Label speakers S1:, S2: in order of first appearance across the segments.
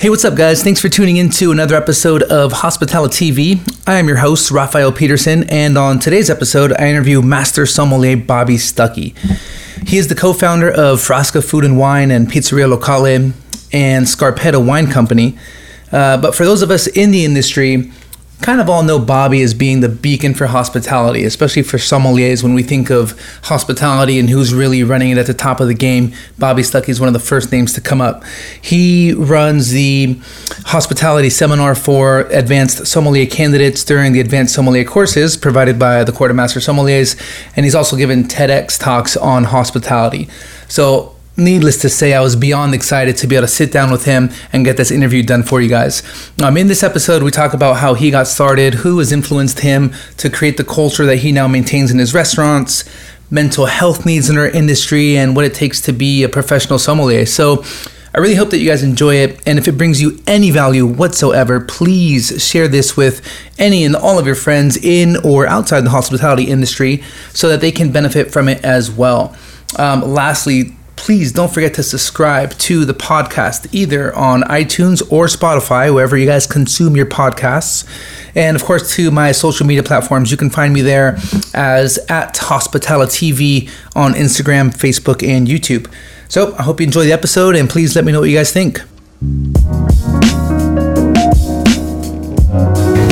S1: Hey, what's up, guys? Thanks for tuning in to another episode of Hospitality TV. I am your host, Rafael Peterson, and on today's episode, I interview Master Sommelier Bobby Stuckey. He is the co founder of Frasca Food and Wine and Pizzeria Locale and Scarpetta Wine Company. Uh, but for those of us in the industry, kind of all know Bobby as being the beacon for hospitality, especially for sommeliers. When we think of hospitality and who's really running it at the top of the game, Bobby Stuckey is one of the first names to come up. He runs the hospitality seminar for advanced sommelier candidates during the advanced sommelier courses provided by the Court of Master Sommeliers, and he's also given TEDx talks on hospitality. So needless to say, I was beyond excited to be able to sit down with him and get this interview done for you guys. Um, in this episode, we talk about how he got started, who has influenced him to create the culture that he now maintains in his restaurants, mental health needs in our industry, and what it takes to be a professional sommelier. So, I really hope that you guys enjoy it. And if it brings you any value whatsoever, please share this with any and all of your friends in or outside the hospitality industry so that they can benefit from it as well. Um, lastly, please don't forget to subscribe to the podcast either on iTunes or Spotify, wherever you guys consume your podcasts. And of course, to my social media platforms. You can find me there as at Hospitality TV on Instagram, Facebook, and YouTube. So I hope you enjoy the episode and please let me know what you guys think.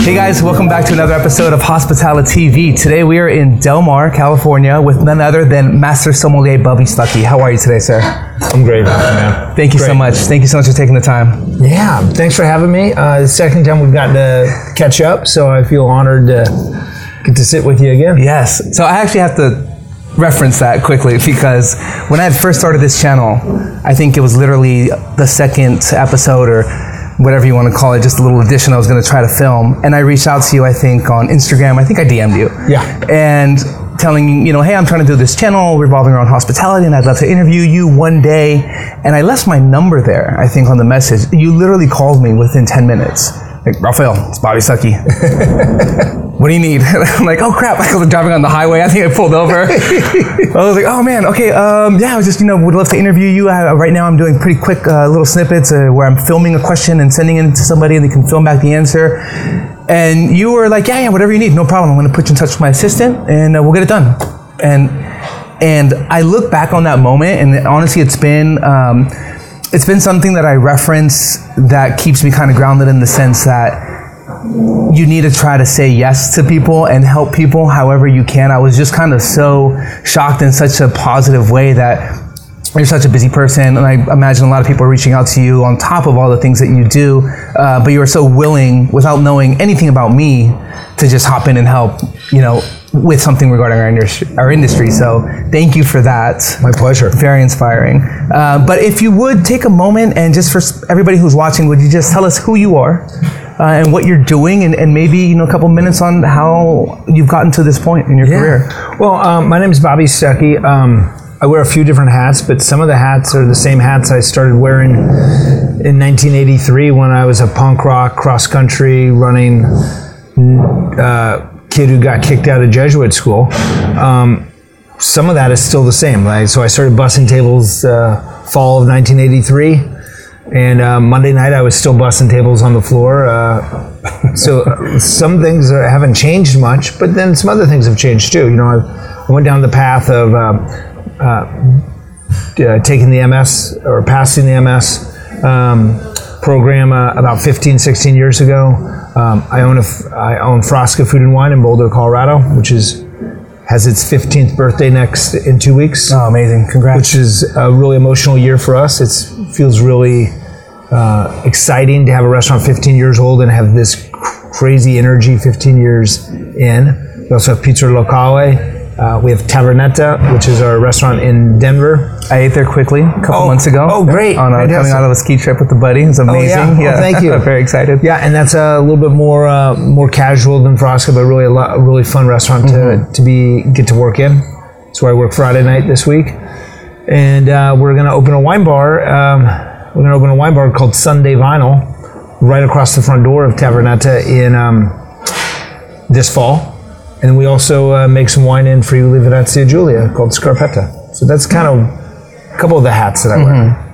S1: Hey guys, welcome back to another episode of Hospitality TV. Today we are in Del Mar, California with none other than Master Sommelier Bobby Stuckey. How are you today, sir?
S2: I'm great, man.
S1: Thank you so much. Thank you so much for taking the time.
S2: Yeah, thanks for having me. Uh, the second time we've gotten to catch up, so I feel honored to get to sit with you again.
S1: Yes. So I actually have to reference that quickly because when I first started this channel, I think it was literally the second episode or whatever you want to call it, just a little addition I was going to try to film. And I reached out to you, I think, on Instagram. I think I DM'd you.
S2: Yeah.
S1: And telling you, you know, hey, I'm trying to do this channel revolving around hospitality and I'd love to interview you one day. And I left my number there, I think, on the message. You literally called me within 10 minutes. Like, Raphael, it's Bobby Stuckey. what do you need? I'm like, oh crap, I was driving on the highway. I think I pulled over. I was like, oh man, okay, um, yeah, I was just, you know, would love to interview you. Uh, right now I'm doing pretty quick uh, little snippets uh, where I'm filming a question and sending it to somebody and they can film back the answer. And you were like, yeah, yeah, whatever you need, no problem. I'm going to put you in touch with my assistant and uh, we'll get it done. And, and I look back on that moment and honestly, it's been, um, it's been something that I reference that keeps me kind of grounded in the sense that you need to try to say yes to people and help people however you can. I was just kind of so shocked in such a positive way that you're such a busy person, and I imagine a lot of people are reaching out to you on top of all the things that you do, uh, but you are so willing, without knowing anything about me, to just hop in and help, you know, with something regarding our, industry, our industry. So thank you for that
S2: My pleasure.
S1: very inspiring. Uh, but if you would take a moment and just for everybody who's watching, would you just tell us who you are uh, and what you're doing, and, and maybe you know a couple minutes on how you've gotten to this point in your career?
S2: Well, um, my name is Bobby Stuckey. Um, I wear a few different hats, but some of the hats are the same hats I started wearing in 1983 when I was a punk rock cross country running uh, kid who got kicked out of Jesuit school. Um, some of that is still the same. Like, so I started bussing tables uh, fall of 1983. And uh, Monday night, I was still bussing tables on the floor. Uh, so uh, some things uh, haven't changed much, but then some other things have changed too. You know, I've, I went down the path of uh, uh, taking the MS or passing the MS um, program uh, about 15, 16 years ago. Um, I own a I own Frasca Food and Wine in Boulder, Colorado, which is has its 15th birthday next in two weeks
S1: Oh, amazing! Congrats.
S2: which is a really emotional year for us. It feels really uh, exciting to have a restaurant 15 years old and have this crazy energy 15 years in. We also have Pizza Locale. Uh, we have Tavernetta, which is our restaurant in Denver.
S1: I ate there quickly a couple
S2: Oh,
S1: months ago.
S2: oh, great.
S1: On a, coming out of a ski trip with the buddy. It's amazing.
S2: yeah. Oh, thank you.
S1: Very excited.
S2: Yeah, and that's a little bit more uh, more casual than Frasca, but really a, lot, a really fun restaurant to, to be get to work in. That's where I work Friday night this week, and uh, we're going to open a wine bar. Um, we're going to open a wine bar called Sunday Vinyl, right across the front door of Tavernetta in um, this fall. And we also uh, make some wine in Friuli Venezia Giulia called Scarpetta. So that's kind of a couple of the hats that I wear.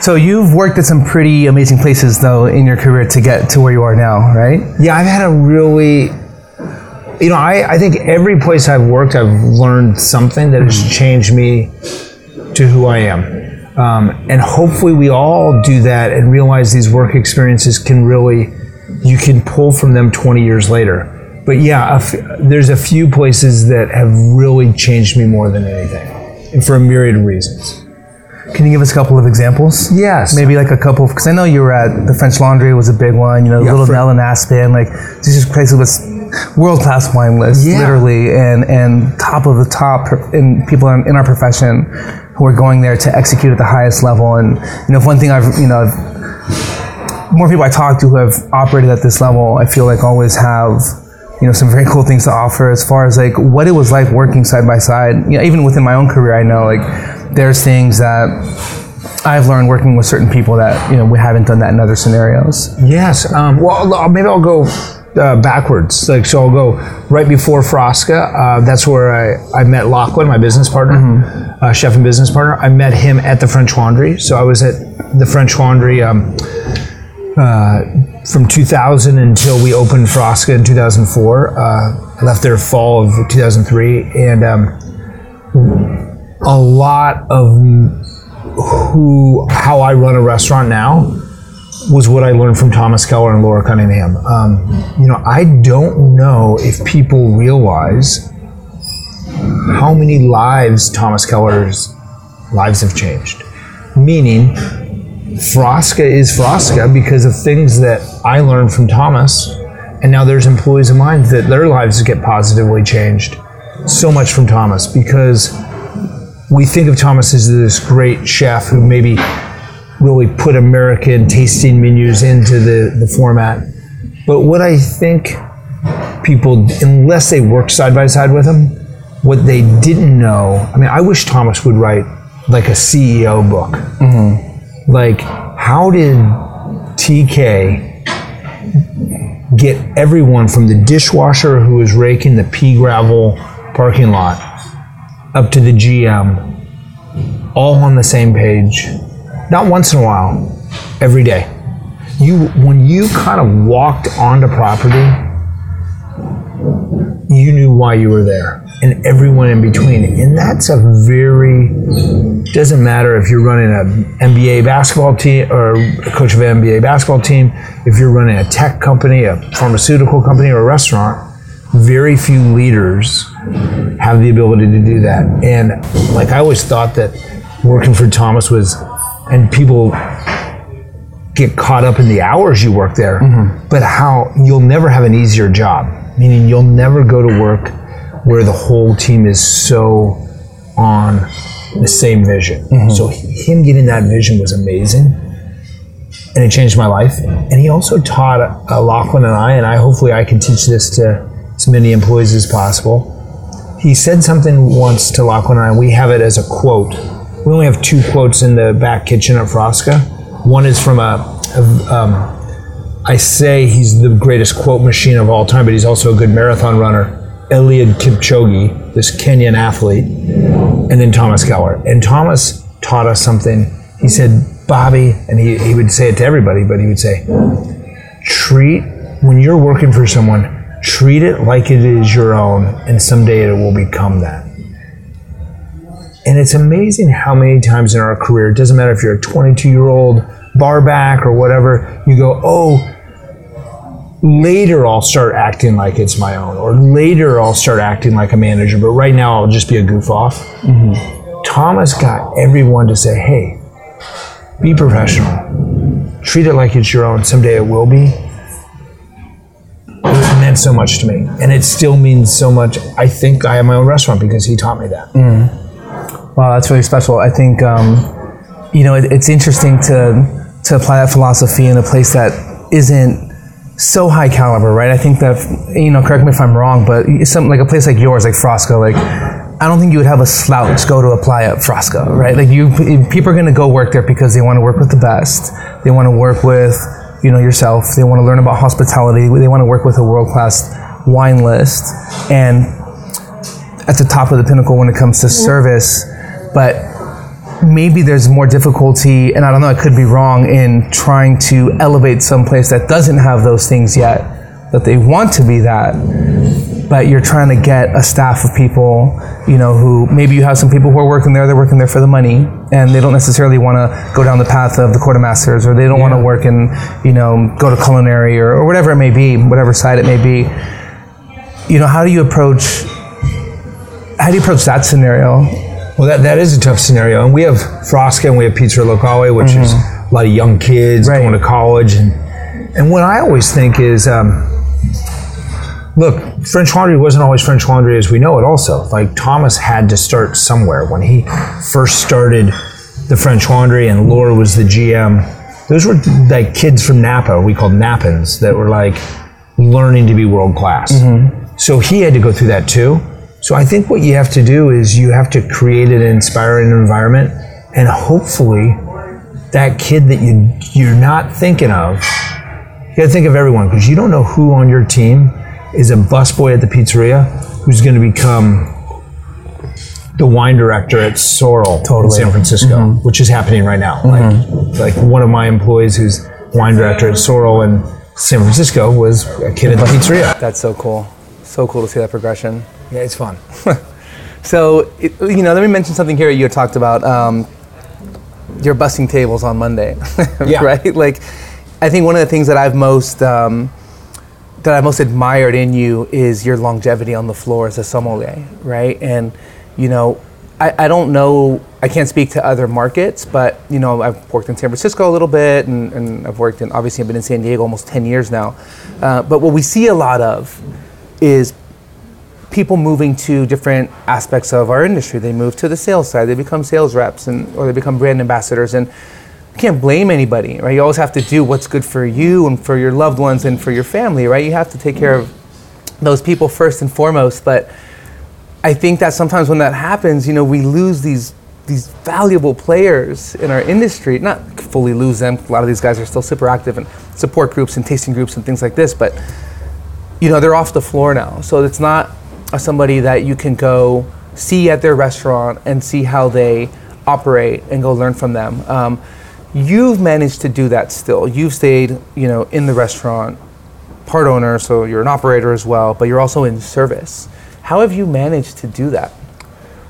S1: So you've worked at some pretty amazing places though in your career to get to where you are now, right?
S2: Yeah, I've had a really, you know, I, I think every place I've worked, I've learned something that has changed me to who I am. Um, and hopefully we all do that and realize these work experiences can really, you can pull from them 20 years later. But yeah, a f- there's a few places that have really changed me more than anything, and for a myriad of reasons.
S1: Can you give us a couple of examples?
S2: Yes.
S1: Maybe like a couple, because I know you were at the French Laundry was a big one. You know,
S2: Yeah,
S1: Little
S2: Fre-
S1: Nell and Aspen, like this is places with world class wine lists,
S2: Yeah.
S1: literally, and and top of the top in people in, in our profession who are going there to execute at the highest level. And you know, if one thing I've you know, I've, more people I talk to who have operated at this level, I feel like always have you know some very cool things to offer as far as like what it was like working side by side. You know, even within my own career, I know like there's things that I've learned working with certain people that you know we haven't done that in other scenarios.
S2: Yes. Um, well, maybe I'll go uh, backwards. Like, so I'll go right before Frasca. Uh, that's where I, I met Lachlan, my business partner, uh, chef and business partner. I met him at the French Laundry. So I was at the French Laundry um, uh, from 2000 until we opened Frasca in 2004. Uh, I left there fall of 2003, and um, a lot of who how I run a restaurant now was what I learned from Thomas Keller and Laura Cunningham. Um, you know, I don't know if people realize how many lives Thomas Keller's lives have changed. Meaning, Frasca is Frasca because of things that I learned from Thomas, and now there's employees of mine that their lives get positively changed. So much from Thomas because we think of Thomas as this great chef who maybe really put American tasting menus into the, the format. But what I think people, unless they work side by side with him, what they didn't know, I mean, I wish Thomas would write like a CEO book. Mm-hmm. Like, how did TK get everyone from the dishwasher who was raking the pea gravel parking lot up to the GM all on the same page, not once in a while, every day. You, when you kind of walked onto property, you knew why you were there, and everyone in between. And that's a very doesn't matter if you're running an NBA basketball team or a coach of an NBA basketball team, if you're running a tech company, a pharmaceutical company, or a restaurant. Very few leaders have the ability to do that. And like I always thought that working for Thomas was, and people get caught up in the hours you work there, mm-hmm. but how you'll never have an easier job. Meaning you'll never go to work where the whole team is so on the same vision. So him getting that vision was amazing. And it changed my life. And he also taught uh, Lachlan and I, and I hopefully I can teach this to as many employees as possible. He said something once to Lachlan and I. We have it as a quote. We only have two quotes in the back kitchen at Frasca. One is from a, a um, I say he's the greatest quote machine of all time, but he's also a good marathon runner. Eliud Kipchoge, this Kenyan athlete, and then Thomas Keller. And Thomas taught us something. He said, Bobby, and he, he would say it to everybody, but he would say, treat, when you're working for someone, treat it like it is your own, and someday it will become that. And it's amazing how many times in our career, it doesn't matter if you're a 22 year old bar back or whatever, you go, oh, later I'll start acting like it's my own, or later I'll start acting like a manager, but right now I'll just be a goof off. Thomas got everyone to say, hey, be professional, treat it like it's your own, someday it will be. It meant so much to me, and it still means so much. I think I have my own restaurant because he taught me that.
S1: Wow, that's really special. I think um, you know it, it's interesting to to apply that philosophy in a place that isn't so high caliber, right? I think that you know, correct me if I'm wrong, but something like a place like yours, like Frasca, like I don't think you would have a slouch go to apply at Frasca, right? Like you, people are going to go work there because they want to work with the best. They want to work with you know yourself. They want to learn about hospitality. They want to work with a world class wine list and at the top of the pinnacle when it comes to service. But maybe there's more difficulty, and I don't know, I could be wrong, in trying to elevate some place that doesn't have those things yet, that they want to be that, but you're trying to get a staff of people, you know, who maybe you have some people who are working there, they're working there for the money, and they don't necessarily want to go down the path of the Court of Masters, or they don't want to work and, you know, go to culinary or, or whatever it may be, whatever side it may be. You know, how do you approach? How do you approach that scenario?
S2: Well, that, that is a tough scenario. And we have Frasca and we have Pizza Locale, which is a lot of young kids
S1: Right.
S2: going to college. And, and what I always think is um, look, French Laundry wasn't always French Laundry as we know it, also. Like Thomas had to start somewhere. When he first started the French Laundry and Laura was the GM, those were like kids from Napa, we called Nappins, that were like learning to be world class. So he had to go through that too. So I think what you have to do is you have to create an inspiring environment, and hopefully, that kid that you you're not thinking of, you got to think of everyone because you don't know who on your team is a busboy at the pizzeria who's going to become the wine director at Sorrel in
S1: Totally.
S2: San Francisco, mm-hmm. which is happening right now. Like, mm-hmm. like one of my employees who's wine director at Sorrel in San Francisco was a kid at the pizzeria.
S1: That's so cool. So cool to see that progression.
S2: Yeah, it's fun.
S1: So, it, you know, let me mention something here. You talked about um, you're busting tables on Monday,
S2: Yeah.
S1: right? Like, I think one of the things that I've most um, that I've most admired in you is your longevity on the floor as a sommelier, right? And you know, I, I don't know, I can't speak to other markets, but you know, I've worked in San Francisco a little bit, and, and I've worked in obviously I've been in San Diego almost ten years now. Uh, but what we see a lot of is people moving to different aspects of our industry. They move to the sales side. They become sales reps, and or they become brand ambassadors. And you can't blame anybody, right? You always have to do what's good for you and for your loved ones and for your family, right? You have to take care of those people first and foremost. But I think that sometimes when that happens, you know, we lose these these valuable players in our industry. Not fully lose them. A lot of these guys are still super active in support groups and tasting groups and things like this, but you know they're off the floor now so it's not somebody that you can go see at their restaurant and see how they operate and go learn from them um, you've managed to do that still you've stayed you know in the restaurant part owner so you're an operator as well but you're also in service how have you managed to do that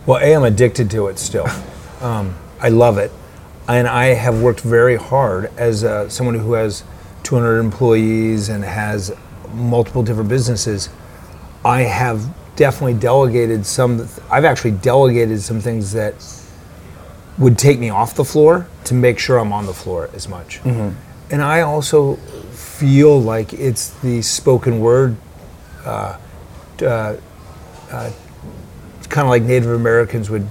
S2: Well, A, I'm addicted to it still. Um, I love it. And I have worked very hard as uh, someone who has 200 employees and has multiple different businesses. I have definitely delegated some, I've actually delegated some things that would take me off the floor to make sure I'm on the floor as much. And I also feel like it's the spoken word uh, uh, kind of like Native Americans would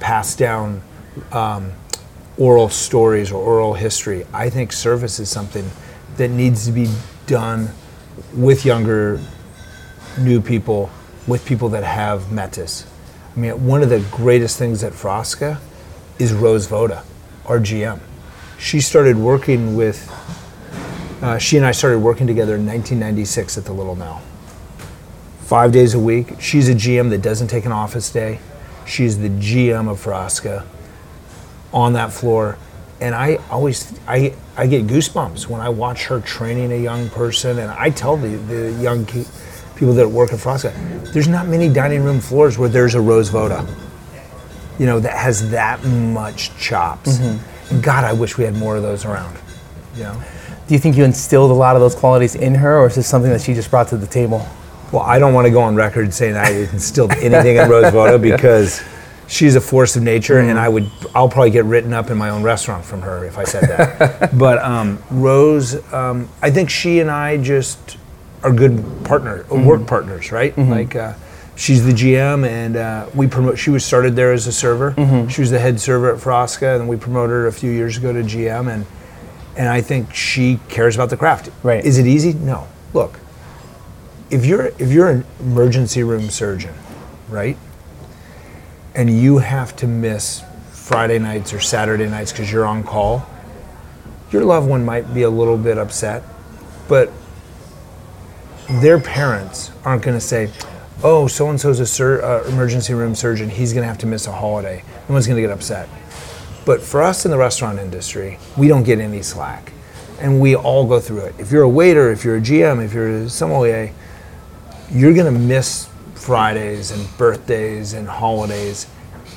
S2: pass down um, oral stories or oral history. I think service is something that needs to be done with younger, new people, with people that have metis. I mean, one of the greatest things at Frasca is Rose Voda, our GM. She started working with, uh, she and I started working together in 1996 at the Little Nell five days a week. She's a GM that doesn't take an office day. She's the GM of Frasca on that floor. And I always, I, I get goosebumps when I watch her training a young person. And I tell the, the young people that work at Frasca, there's not many dining room floors where there's a Rose Voda, you know, that has that much chops. And God, I wish we had more of those around, you know?
S1: do you think you instilled a lot of those qualities in her or is this something that she just brought to the table
S2: Well, I don't want to go on record saying I instilled anything in Rose Voda because she's a force of nature, and I would I'll probably get written up in my own restaurant from her if I said that. but um, Rose, um, I think she and I just are good partner work partners, right? Like. Uh, She's the GM, and uh, we promote. She was started there as a server. She was the head server at Frasca, and we promoted her a few years ago to GM. And and I think she cares about the craft.
S1: Right.
S2: Is it easy? No. Look, if you're if you're an emergency room surgeon, right, and you have to miss Friday nights or Saturday nights because you're on call, your loved one might be a little bit upset, but their parents aren't going to say, "Oh, so and so's a sur- uh, emergency room surgeon. He's going to have to miss a holiday." No one's going to get upset. But for us in the restaurant industry, we don't get any slack. And we all go through it. If you're a waiter, if you're a GM, if you're a sommelier, you're going to miss Fridays and birthdays and holidays,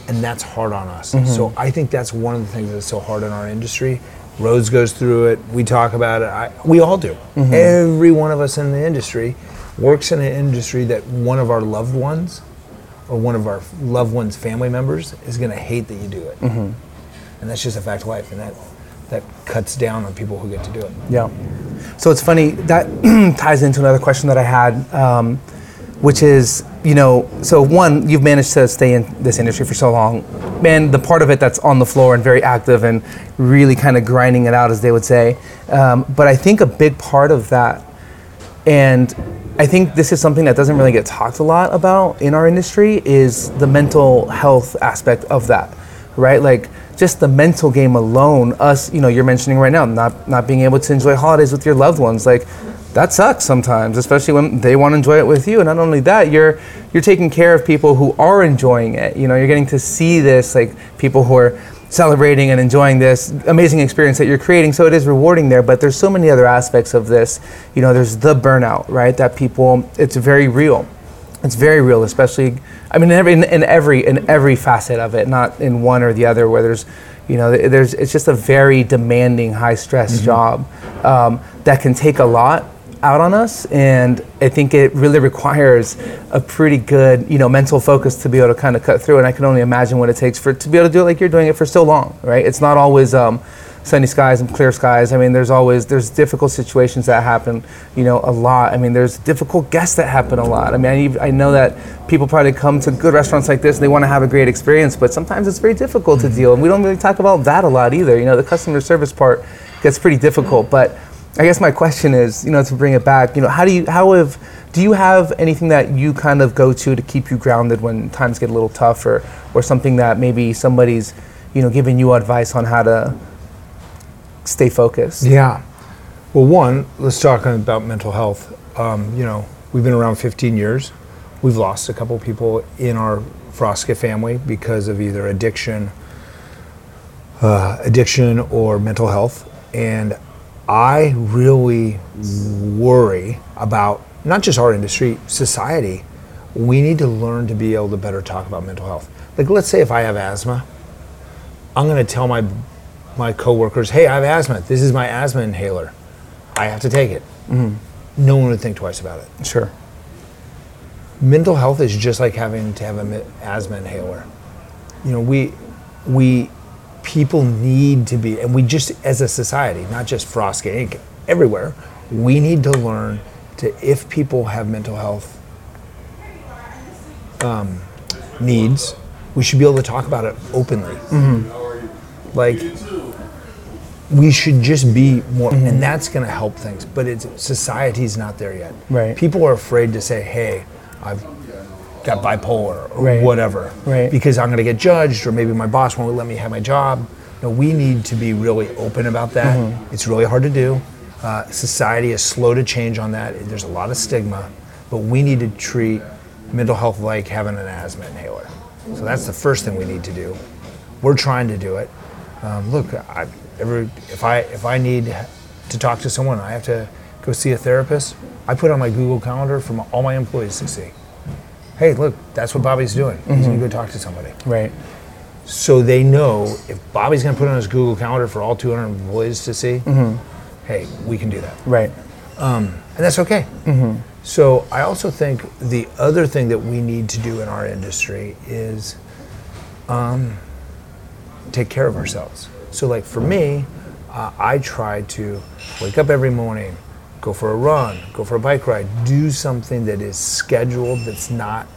S2: and that's hard on us. So I think that's one of the things that's so hard in our industry. Rose goes through it. We talk about it. I, we all do. Every one of us in the industry works in an industry that one of our loved ones or one of our loved ones' family members is going to hate that you do it. And that's just a fact of life, and that that cuts down on people who get to do it.
S1: Yeah. So it's funny that ties into another question that I had, um, which is, you know, so one, you've managed to stay in this industry for so long, man. The part of it that's on the floor and very active and really kind of grinding it out, as they would say. Um, but I think a big part of that, and I think this is something that doesn't really get talked a lot about in our industry, is the mental health aspect of that, right? Like just the mental game alone. Us, you know, you're mentioning right now, not not being able to enjoy holidays with your loved ones, like that sucks sometimes, especially when they want to enjoy it with you. And not only that, you're you're taking care of people who are enjoying it. You know, you're getting to see this, like people who are celebrating and enjoying this amazing experience that you're creating. So it is rewarding there, but there's so many other aspects of this. You know, there's the burnout, right? That people, it's very real. It's very real, especially. I mean, in every in, in every in every facet of it, not in one or the other. Where there's, you know, there's it's just a very demanding, high stress job um, that can take a lot out on us, and I think it really requires a pretty good, you know, mental focus to be able to kind of cut through. And I can only imagine what it takes for to be able to do it like you're doing it for so long, right? It's not always. Um, sunny skies and clear skies. I mean, there's always there's difficult situations that happen, you know, a lot. I mean, there's difficult guests that happen a lot. I mean, I, I know that people probably come to good restaurants like this and they want to have a great experience, but sometimes it's very difficult to deal. And we don't really talk about that a lot either. You know, the customer service part gets pretty difficult. But I guess my question is, you know, to bring it back, you know, how do you how have do you have anything that you kind of go to to keep you grounded when times get a little tough, or or something that maybe somebody's, you know, giving you advice on how to stay focused?
S2: Yeah. Well, one, let's talk about mental health. Um, you know, we've been around 15 years. We've lost a couple people in our Frasca family because of either addiction, uh, addiction or mental health, and I really worry about not just our industry, society. We need to learn to be able to better talk about mental health. Like, let's say if I have asthma, I'm going to tell my my coworkers, "Hey, I have asthma. This is my asthma inhaler. I have to take it." Mm-hmm. No one would think twice about it.
S1: Sure.
S2: Mental health is just like having to have an asthma inhaler. You know, we we people need to be, and we just as a society, not just Frasca Inc. Everywhere, we need to learn to if people have mental health um, needs, we should be able to talk about it openly. Like we should just be more, and that's going to help things. But it's society's not there yet.
S1: Right.
S2: People are afraid to say, "Hey, I've got bipolar or
S1: Right.
S2: whatever,"
S1: Right.
S2: because I'm going to get judged, or maybe my boss won't let me have my job. No, we need to be really open about that.
S1: Mm-hmm.
S2: It's really hard to do. Uh, society is slow to change on that. There's a lot of stigma, but we need to treat mental health like having an asthma inhaler. So that's the first thing we need to do. We're trying to do it. Um, look, I, every, if I if I need to talk to someone, I have to go see a therapist. I put on my Google Calendar for my, all my employees to see. Hey, look, that's what Bobby's doing. He's gonna go talk to somebody.
S1: Right.
S2: So they know if Bobby's gonna put on his Google Calendar for all 200 employees to see, hey, we can do that
S1: Right.
S2: and that's okay. So I also think the other thing that we need to do in our industry is um, take care of ourselves. So, like for me, uh, I try to wake up every morning, go for a run, go for a bike ride, do something that is scheduled that's not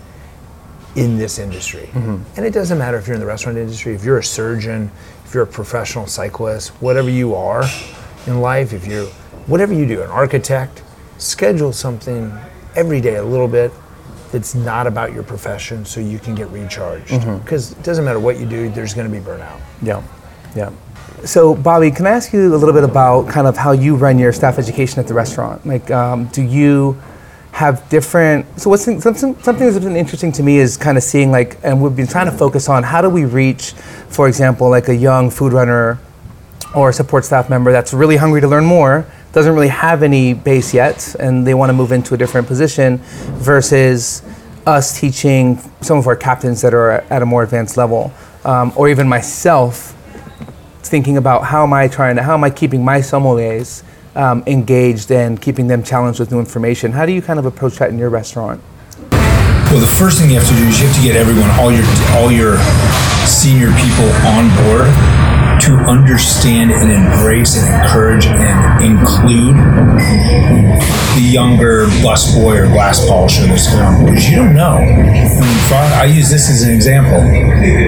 S2: in this industry. Mm-hmm. And it doesn't matter if you're in the restaurant industry, if you're a surgeon, if you're a professional cyclist, whatever you are in life, if you're whatever you do, an architect, schedule something every day a little bit that's not about your profession so you can get recharged. Mm-hmm. Because it doesn't matter what you do, there's going to be burnout.
S1: Yeah, yeah. So, Bobby, can I ask you a little bit about kind of how you run your staff education at the restaurant? Like, um, do you have different. So what's something something that's been interesting to me is kind of seeing like, and we've been trying to focus on how do we reach, for example, like a young food runner or support staff member that's really hungry to learn more, doesn't really have any base yet, and they want to move into a different position, versus us teaching some of our captains that are at a more advanced level, um, or even myself thinking about how am I trying to, how am I keeping my sommeliers um, engaged and keeping them challenged with new information. How do you kind of approach that in your restaurant?
S3: Well, the first thing you have to do is you have to get everyone, all your all your senior people on board to understand and embrace and encourage and include the younger busboy or glass polisher that's on because you don't know. I, I use this as an example.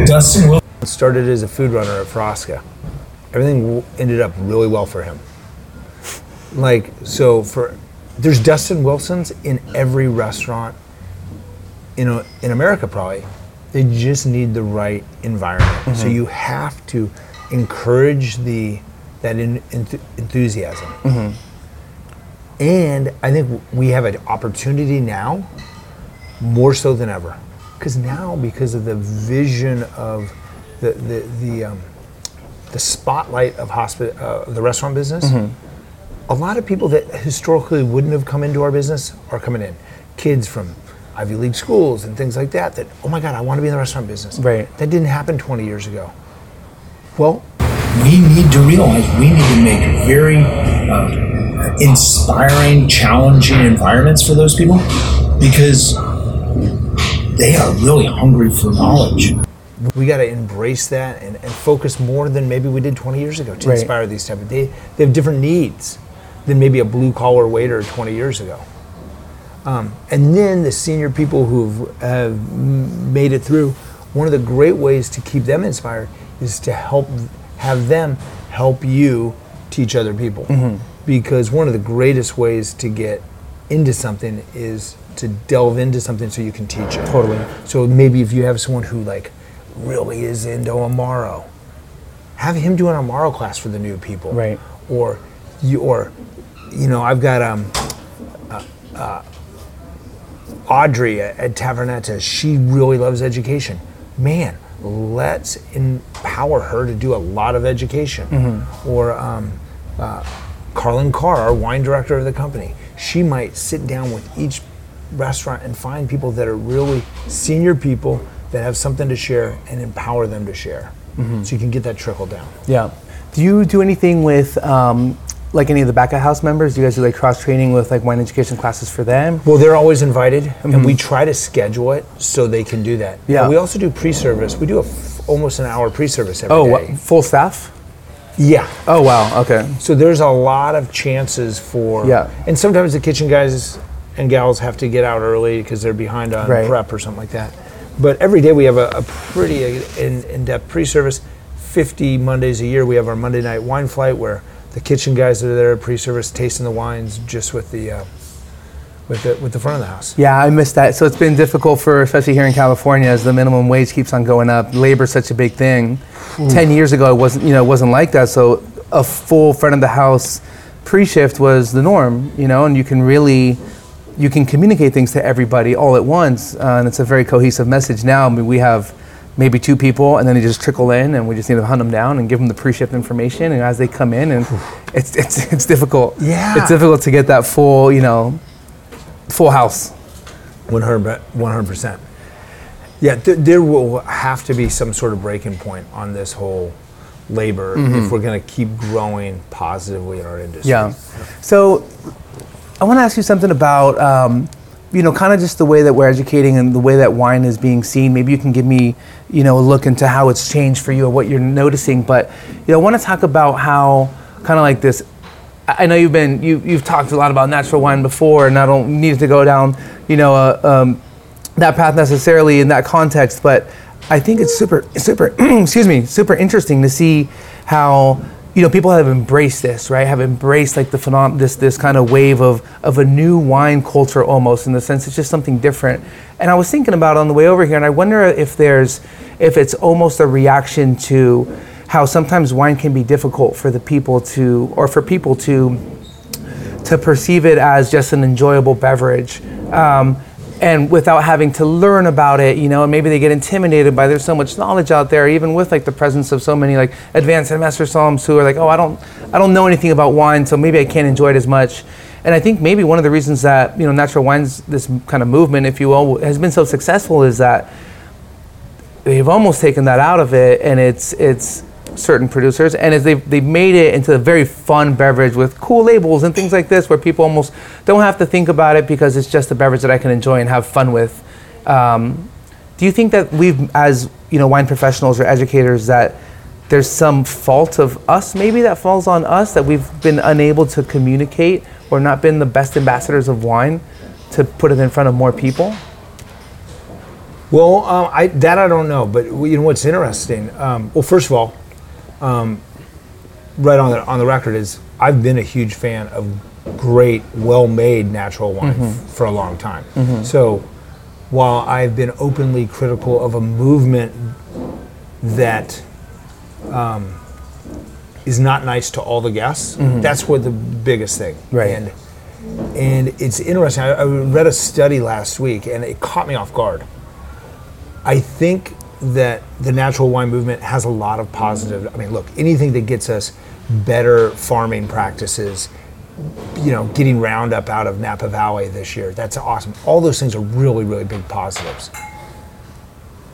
S3: Dustin Wilson
S2: started as a food runner at Frasca. Everything w- ended up really well for him. Like so, for there's Dustin Wilsons in every restaurant in a, in America probably. They just need the right environment. So mm-hmm. you have to encourage the that in, enth- enthusiasm. Mm-hmm. And I think we have an opportunity now, more so than ever, because now because of the vision of the the the, um, the spotlight of hospi- uh, the restaurant business, a lot of people that historically wouldn't have come into our business are coming in. Kids from Ivy League schools and things like that. That oh my God, I want to be in the restaurant business.
S1: Right.
S2: That didn't happen 20 years ago. Well,
S3: we need to realize we need to make very uh, inspiring, challenging environments for those people because they are really hungry for knowledge.
S2: We got to embrace that and, and focus more than maybe we did 20 years ago to
S1: Right.
S2: inspire these type of they, they have different needs than maybe a blue collar waiter 20 years ago um, and then the senior people who've made it through one of the great ways to keep them inspired is to help have them help you teach other people because one of the greatest ways to get into something is to delve into something so you can teach it
S1: Totally.
S2: so maybe if you have someone who like really is into Amaro, have him do an Amaro class for the new people.
S1: Right.
S2: Or you or you know I've got um uh, uh, Audrey at, at Tavernetta. She really loves education. Man, let's empower her to do a lot of education. Or um, uh, Carlin Karr, our wine director of the company, she might sit down with each restaurant and find people that are really senior people that have something to share and empower them to share. So you can get that trickle down.
S1: Yeah. Do you do anything with um, like any of the back of house members? Do you guys do like cross training with like wine education classes for them?
S2: Well, they're always invited, and we try to schedule it so they can do that.
S1: Yeah.
S2: And we also do pre-service. We do a f- almost an hour pre-service every
S1: Oh,
S2: day.
S1: what, full staff?
S2: Yeah.
S1: Oh wow. Okay.
S2: So there's a lot of chances for.
S1: Yeah.
S2: And sometimes the kitchen guys and gals have to get out early because they're behind on
S1: Right.
S2: prep or something like that. But every day we have a, a pretty in, in-depth pre-service. 50 Mondays a year we have our Monday night wine flight where the kitchen guys are there pre-service tasting the wines just with the uh, with the with the front of the house.
S1: Yeah, I missed that. So it's been difficult for, especially here in California, as the minimum wage keeps on going up. Labor's such a big thing. Ten years ago, it wasn't, you know, it wasn't like that. So a full front of the house pre-shift was the norm, you know, and you can really, you can communicate things to everybody all at once, uh, and it's a very cohesive message. Now, I mean, we have maybe two people, and then they just trickle in, and we just need to hunt them down and give them the pre-shift information, and as they come in, and it's it's it's difficult.
S2: Yeah.
S1: it's difficult to get that full, you know, full house.
S2: 100 percent. Yeah, th- there will have to be some sort of breaking point on this whole labor if we're going to keep growing positively in our industry.
S1: Yeah. So I want to ask you something about, um, you know, kind of just the way that we're educating and the way that wine is being seen. Maybe you can give me, you know, a look into how it's changed for you or what you're noticing. But, you know, I want to talk about how kind of like this. I know you've been you you've talked a lot about natural wine before, and I don't need to go down, you know, uh, um, that path necessarily in that context. But I think it's super super excuse me super interesting to see how you know people have embraced this right have embraced like the phenom- this this kind of wave of of a new wine culture almost in the sense it's just something different and i was thinking about on the way over here and i wonder if there's if it's almost a reaction to how sometimes wine can be difficult for the people to or for people to to perceive it as just an enjoyable beverage. Um, and without having to learn about it, you know, and maybe they get intimidated by there's so much knowledge out there, even with like the presence of so many like advanced master somms who are like, oh, I don't, I don't know anything about wine, so maybe I can't enjoy it as much. And I think maybe one of the reasons that you know natural wines, this kind of movement, if you will, has been so successful is that they've almost taken that out of it, and it's it's certain producers, and as they've, they've made it into a very fun beverage with cool labels and things like this, where people almost don't have to think about it because it's just a beverage that I can enjoy and have fun with. Um, do you think that we've, as you know, wine professionals or educators, that there's some fault of us maybe that falls on us that we've been unable to communicate or not been the best ambassadors of wine to put it in front of more people?
S2: Well, um, I, that I don't know, but you know what's interesting? Um, well, first of all, um, right on the on the record is I've been a huge fan of great, well-made natural wine f- for a long time. So, while I've been openly critical of a movement that um, is not nice to all the guests, that's what the biggest thing.
S1: Right.
S2: And and it's interesting. I, I read a study last week, and it caught me off guard. I think that the natural wine movement has a lot of positive. I mean, look, anything that gets us better farming practices, you know, getting Roundup out of Napa Valley this year, that's awesome. All those things are really, really big positives.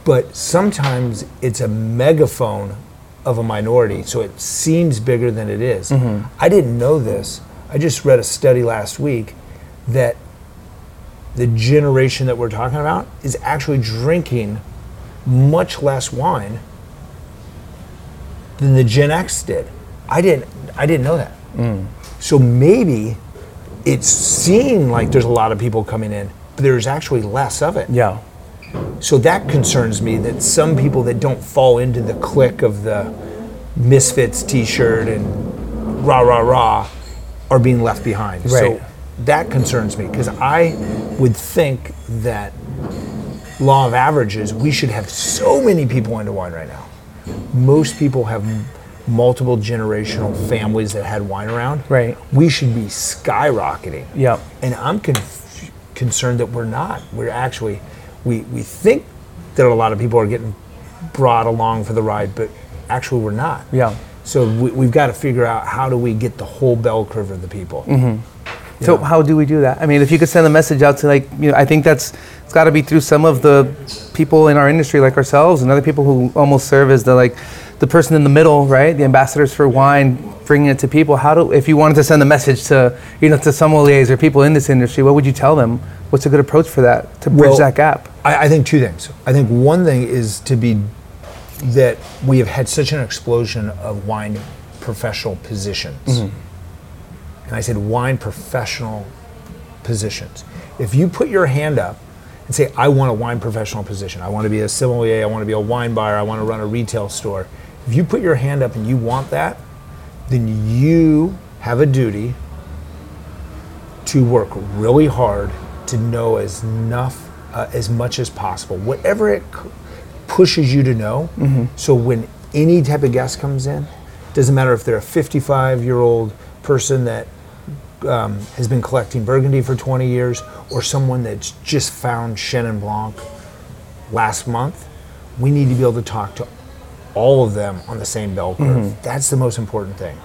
S2: But sometimes it's a megaphone of a minority, so it seems bigger than it is. Mm-hmm. I didn't know this. I just read a study last week that the generation that we're talking about is actually drinking much less wine than the Gen X did. I didn't I didn't know that. Mm. So maybe it's seemed like there's a lot of people coming in, but there's actually less of it.
S1: Yeah.
S2: So that concerns me that some people that don't fall into the clique of the Misfits t-shirt and rah rah rah are being left behind.
S1: Right.
S2: So that concerns me because I would think that law of averages, we should have so many people into wine right now. Most people have multiple generational families that had wine around.
S1: Right.
S2: We should be skyrocketing.
S1: Yep.
S2: And I'm conf- concerned that we're not. We're actually, we, we think that a lot of people are getting brought along for the ride, but actually we're not.
S1: Yeah.
S2: So we, we've got to figure out how do we get the whole bell curve of the people. Mm-hmm.
S1: So how do we do that? I mean, if you could send a message out to like, you know, I think that's it's got to be through some of the people in our industry like ourselves and other people who almost serve as the like the person in the middle, right? The ambassadors for wine, bringing it to people. How do if you wanted to send a message to you know to sommeliers or people in this industry, what would you tell them? What's a good approach for that to bridge
S2: Well,
S1: that gap?
S2: I, I think two things. I think one thing is to be that we have had such an explosion of wine professional positions. Mm-hmm. And I said wine professional positions. If you put your hand up and say, I want a wine professional position, I want to be a sommelier, I want to be a wine buyer, I want to run a retail store. If you put your hand up and you want that, then you have a duty to work really hard to know as enough uh, as much as possible. Whatever it c- pushes you to know. So when any type of guest comes in doesn't matter if they're a 55 year old person that um, has been collecting burgundy for 20 years or someone that's just found chenin blanc last month we need to be able to talk to all of them on the same bell curve. Mm-hmm. That's the most important thing.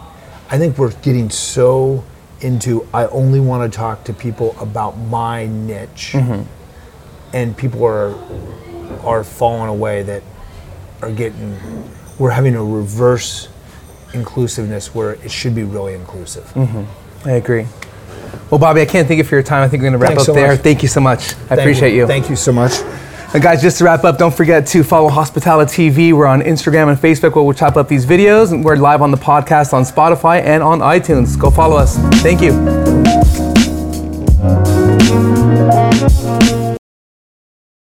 S2: I think we're getting so into I only want to talk to people about my niche, mm-hmm. and people are are falling away that are getting. We're having a reverse inclusiveness where it should be really inclusive. Mm-hmm.
S1: I agree. Well, Bobby, I can't thank you for your time. I think we're going to wrap
S2: Thanks
S1: up
S2: so
S1: there.
S2: much.
S1: Thank you so much. I
S2: Thank
S1: appreciate you.
S2: Thank you so much.
S1: And guys, just to wrap up, don't forget to follow Hospitality TV. We're on Instagram and Facebook where we'll chop up these videos. And we're live on the podcast on Spotify and on iTunes. Go follow us. Thank you.